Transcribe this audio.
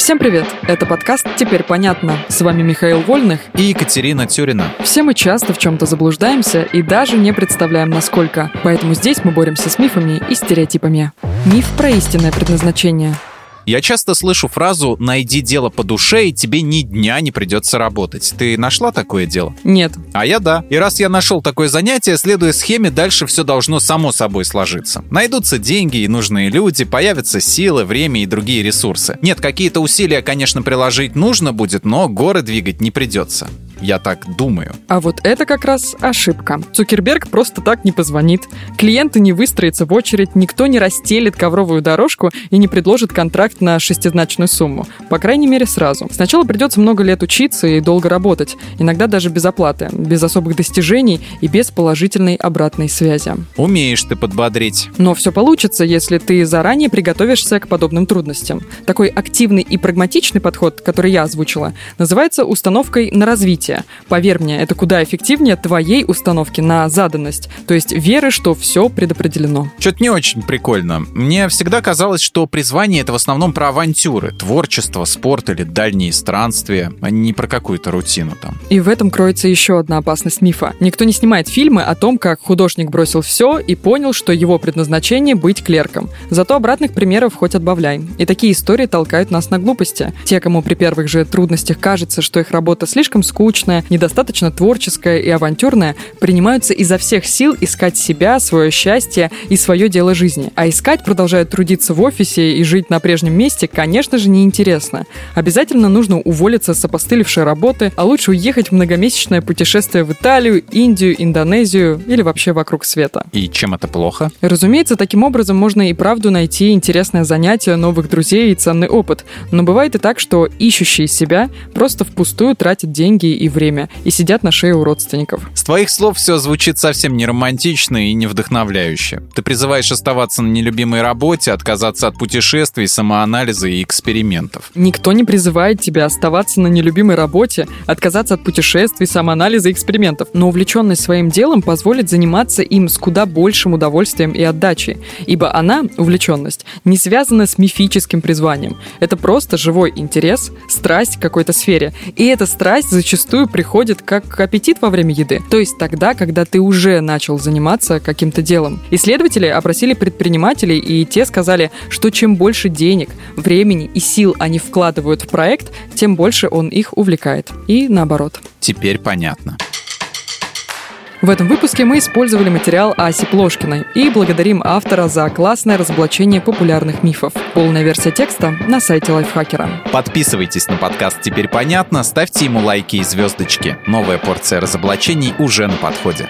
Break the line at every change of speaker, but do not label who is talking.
Всем привет! Это подкаст «Теперь понятно». С вами Михаил Вольных
и Екатерина Тюрина.
Все мы часто в чем-то заблуждаемся и даже не представляем, насколько. Поэтому здесь мы боремся с мифами и стереотипами. Миф про истинное предназначение –
я часто слышу фразу «найди дело по душе, и тебе ни дня не придется работать». Ты нашла такое дело?
Нет.
А я да. И раз я нашел такое занятие, следуя схеме, дальше все должно само собой сложиться. Найдутся деньги и нужные люди, появятся силы, время и другие ресурсы. Нет, какие-то усилия, конечно, приложить нужно будет, но горы двигать не придется. Я так думаю.
А вот это как раз ошибка. Цукерберг просто так не позвонит. Клиенты не выстроятся в очередь, никто не расстелит ковровую дорожку и не предложит контракт на шестизначную сумму. По крайней мере, сразу. Сначала придется много лет учиться и долго работать. Иногда даже без оплаты, без особых достижений и без положительной обратной связи.
Умеешь ты подбодрить.
Но все получится, если ты заранее приготовишься к подобным трудностям. Такой активный и прагматичный подход, который я озвучила, называется установкой на развитие развития. Поверь мне, это куда эффективнее твоей установки на заданность, то есть веры, что все предопределено.
Что-то не очень прикольно. Мне всегда казалось, что призвание — это в основном про авантюры, творчество, спорт или дальние странствия, а не про какую-то рутину там.
И в этом кроется еще одна опасность мифа. Никто не снимает фильмы о том, как художник бросил все и понял, что его предназначение — быть клерком. Зато обратных примеров хоть отбавляй. И такие истории толкают нас на глупости. Те, кому при первых же трудностях кажется, что их работа слишком скучная, скучная, недостаточно творческая и авантюрная, принимаются изо всех сил искать себя, свое счастье и свое дело жизни. А искать, продолжают трудиться в офисе и жить на прежнем месте, конечно же, неинтересно. Обязательно нужно уволиться с опостылевшей работы, а лучше уехать в многомесячное путешествие в Италию, Индию, Индонезию или вообще вокруг света.
И чем это плохо?
Разумеется, таким образом можно и правду найти интересное занятие, новых друзей и ценный опыт. Но бывает и так, что ищущие себя просто впустую тратят деньги и время и сидят на шее у родственников.
С твоих слов все звучит совсем не романтично и не вдохновляюще. Ты призываешь оставаться на нелюбимой работе, отказаться от путешествий, самоанализа и экспериментов.
Никто не призывает тебя оставаться на нелюбимой работе, отказаться от путешествий, самоанализа и экспериментов, но увлеченность своим делом позволит заниматься им с куда большим удовольствием и отдачей, ибо она, увлеченность, не связана с мифическим призванием. Это просто живой интерес, страсть к какой-то сфере. И эта страсть зачастую зачастую приходит как аппетит во время еды, то есть тогда, когда ты уже начал заниматься каким-то делом. Исследователи опросили предпринимателей, и те сказали, что чем больше денег, времени и сил они вкладывают в проект, тем больше он их увлекает. И наоборот.
Теперь понятно.
В этом выпуске мы использовали материал Аси Плошкиной и благодарим автора за классное разоблачение популярных мифов. Полная версия текста на сайте Лайфхакера.
Подписывайтесь на подкаст «Теперь понятно», ставьте ему лайки и звездочки. Новая порция разоблачений уже на подходе.